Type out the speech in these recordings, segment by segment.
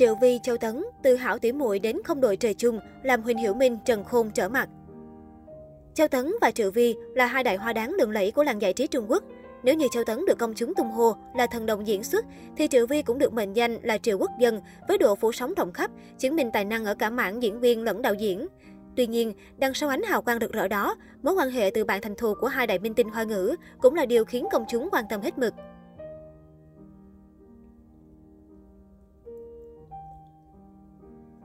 Triệu Vi, Châu Tấn, từ hảo tỉ muội đến không đội trời chung, làm Huỳnh Hiểu Minh, Trần Khôn trở mặt. Châu Tấn và Triệu Vi là hai đại hoa đáng lừng lẫy của làng giải trí Trung Quốc. Nếu như Châu Tấn được công chúng tung hô là thần đồng diễn xuất, thì Triệu Vi cũng được mệnh danh là Triệu Quốc dân với độ phủ sóng rộng khắp, chứng minh tài năng ở cả mảng diễn viên lẫn đạo diễn. Tuy nhiên, đằng sau ánh hào quang rực rỡ đó, mối quan hệ từ bạn thành thù của hai đại minh tinh hoa ngữ cũng là điều khiến công chúng quan tâm hết mực.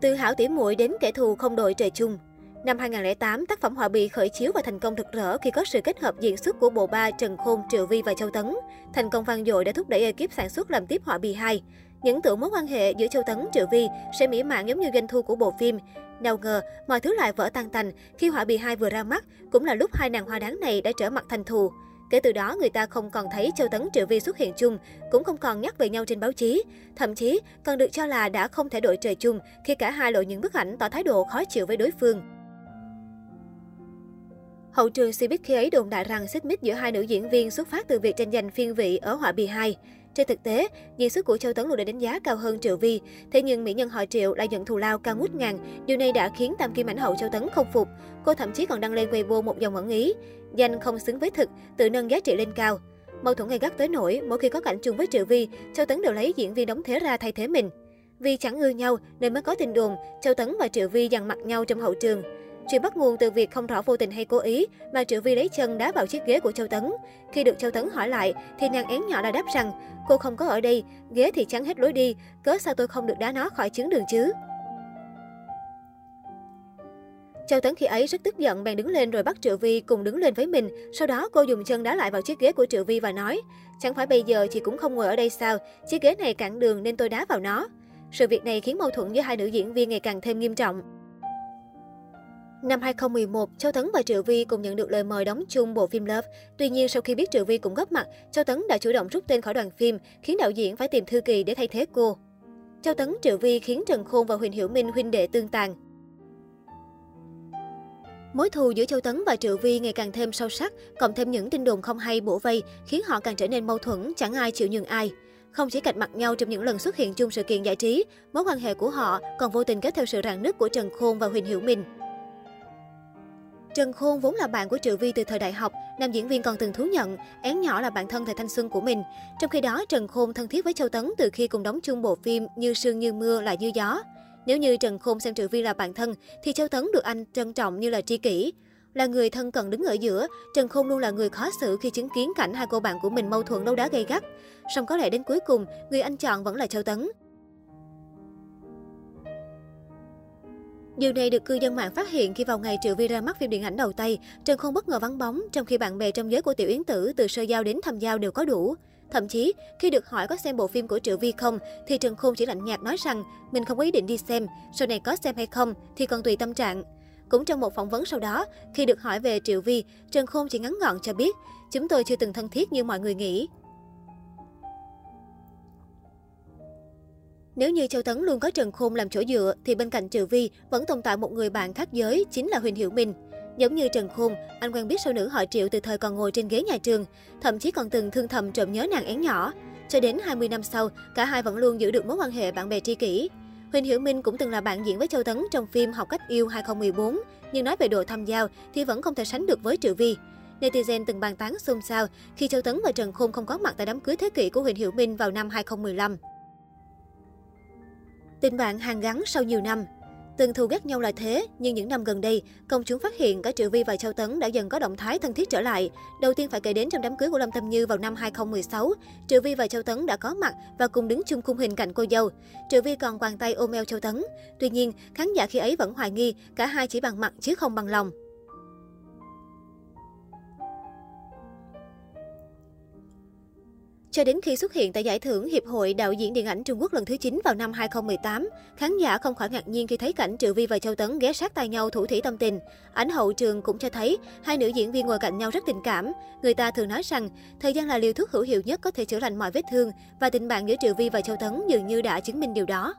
Từ hảo tỉ muội đến kẻ thù không đội trời chung. Năm 2008, tác phẩm Họa Bì khởi chiếu và thành công rực rỡ khi có sự kết hợp diễn xuất của bộ ba Trần Khôn, Triệu Vi và Châu Tấn. Thành công vang dội đã thúc đẩy ekip sản xuất làm tiếp Họa Bì 2. Những tưởng mối quan hệ giữa Châu Tấn, Triệu Vi sẽ mỹ mãn giống như doanh thu của bộ phim. Nào ngờ, mọi thứ lại vỡ tan tành khi Họa Bì 2 vừa ra mắt, cũng là lúc hai nàng hoa đáng này đã trở mặt thành thù. Kể từ đó, người ta không còn thấy Châu Tấn Triệu Vi xuất hiện chung, cũng không còn nhắc về nhau trên báo chí. Thậm chí, còn được cho là đã không thể đội trời chung khi cả hai lộ những bức ảnh tỏ thái độ khó chịu với đối phương. Hậu trường Cbiz khi ấy đồn đại rằng xích mích giữa hai nữ diễn viên xuất phát từ việc tranh giành phiên vị ở họa bì 2. Trên thực tế, diễn xuất của Châu Tấn luôn được đánh giá cao hơn Triệu Vi. Thế nhưng mỹ nhân họ Triệu lại nhận thù lao cao ngút ngàn. Điều này đã khiến tam kim ảnh hậu Châu Tấn không phục. Cô thậm chí còn đăng lên Weibo một dòng ẩn ý. Danh không xứng với thực, tự nâng giá trị lên cao. Mâu thuẫn gay gắt tới nỗi, mỗi khi có cảnh chung với Triệu Vi, Châu Tấn đều lấy diễn viên đóng thế ra thay thế mình. Vì chẳng ưa nhau nên mới có tin đồn Châu Tấn và Triệu Vi dằn mặt nhau trong hậu trường. Chuyện bắt nguồn từ việc không rõ vô tình hay cố ý mà Triệu Vi lấy chân đá vào chiếc ghế của Châu Tấn. Khi được Châu Tấn hỏi lại thì nàng én nhỏ đã đáp rằng cô không có ở đây, ghế thì chắn hết lối đi, cớ sao tôi không được đá nó khỏi chứng đường chứ? Châu Tấn khi ấy rất tức giận bèn đứng lên rồi bắt Triệu Vi cùng đứng lên với mình. Sau đó cô dùng chân đá lại vào chiếc ghế của Triệu Vi và nói, chẳng phải bây giờ chị cũng không ngồi ở đây sao, chiếc ghế này cản đường nên tôi đá vào nó. Sự việc này khiến mâu thuẫn giữa hai nữ diễn viên ngày càng thêm nghiêm trọng. Năm 2011, Châu Tấn và Triệu Vi cùng nhận được lời mời đóng chung bộ phim Love. Tuy nhiên, sau khi biết Triệu Vi cũng góp mặt, Châu Tấn đã chủ động rút tên khỏi đoàn phim, khiến đạo diễn phải tìm thư kỳ để thay thế cô. Châu Tấn, Triệu Vi khiến Trần Khôn và Huỳnh Hiểu Minh huynh đệ tương tàn. Mối thù giữa Châu Tấn và Triệu Vi ngày càng thêm sâu sắc, cộng thêm những tin đồn không hay bổ vây, khiến họ càng trở nên mâu thuẫn, chẳng ai chịu nhường ai. Không chỉ cạch mặt nhau trong những lần xuất hiện chung sự kiện giải trí, mối quan hệ của họ còn vô tình kết theo sự rạn nứt của Trần Khôn và Huỳnh Hiểu Minh. Trần Khôn vốn là bạn của Triệu Vi từ thời đại học, nam diễn viên còn từng thú nhận, én nhỏ là bạn thân thời thanh xuân của mình. Trong khi đó, Trần Khôn thân thiết với Châu Tấn từ khi cùng đóng chung bộ phim Như sương như mưa là như gió. Nếu như Trần Khôn xem Triệu Vi là bạn thân, thì Châu Tấn được anh trân trọng như là tri kỷ. Là người thân cần đứng ở giữa, Trần Khôn luôn là người khó xử khi chứng kiến cảnh hai cô bạn của mình mâu thuẫn đấu đá gây gắt. Song có lẽ đến cuối cùng, người anh chọn vẫn là Châu Tấn. Điều này được cư dân mạng phát hiện khi vào ngày Triệu Vi ra mắt phim điện ảnh đầu tay, Trần Khôn bất ngờ vắng bóng, trong khi bạn bè trong giới của Tiểu Yến Tử từ sơ giao đến thăm giao đều có đủ. Thậm chí, khi được hỏi có xem bộ phim của Triệu Vi không, thì Trần Khôn chỉ lạnh nhạt nói rằng mình không có ý định đi xem, sau này có xem hay không thì còn tùy tâm trạng. Cũng trong một phỏng vấn sau đó, khi được hỏi về Triệu Vi, Trần Khôn chỉ ngắn gọn cho biết, chúng tôi chưa từng thân thiết như mọi người nghĩ. Nếu như Châu Tấn luôn có Trần Khôn làm chỗ dựa, thì bên cạnh Triệu Vi vẫn tồn tại một người bạn khác giới, chính là Huỳnh Hiểu Minh. Giống như Trần Khôn, anh quen biết sau nữ họ Triệu từ thời còn ngồi trên ghế nhà trường, thậm chí còn từng thương thầm trộm nhớ nàng én nhỏ. Cho đến 20 năm sau, cả hai vẫn luôn giữ được mối quan hệ bạn bè tri kỷ. Huỳnh Hiểu Minh cũng từng là bạn diễn với Châu Tấn trong phim Học cách yêu 2014, nhưng nói về độ tham giao thì vẫn không thể sánh được với Triệu Vi. Netizen từng bàn tán xôn xao khi Châu Tấn và Trần Khôn không có mặt tại đám cưới thế kỷ của Huỳnh Hiểu Minh vào năm 2015. Tình bạn hàng gắn sau nhiều năm Từng thù ghét nhau là thế, nhưng những năm gần đây, công chúng phát hiện cả Triệu Vi và Châu Tấn đã dần có động thái thân thiết trở lại. Đầu tiên phải kể đến trong đám cưới của Lâm Tâm Như vào năm 2016, Triệu Vi và Châu Tấn đã có mặt và cùng đứng chung khung hình cạnh cô dâu. Triệu Vi còn quàng tay ôm eo Châu Tấn. Tuy nhiên, khán giả khi ấy vẫn hoài nghi cả hai chỉ bằng mặt chứ không bằng lòng. Cho đến khi xuất hiện tại giải thưởng Hiệp hội Đạo diễn Điện ảnh Trung Quốc lần thứ 9 vào năm 2018, khán giả không khỏi ngạc nhiên khi thấy cảnh Triệu Vi và Châu Tấn ghé sát tay nhau thủ thủy tâm tình. Ảnh hậu trường cũng cho thấy hai nữ diễn viên ngồi cạnh nhau rất tình cảm. Người ta thường nói rằng thời gian là liều thuốc hữu hiệu nhất có thể chữa lành mọi vết thương và tình bạn giữa Triệu Vi và Châu Tấn dường như đã chứng minh điều đó.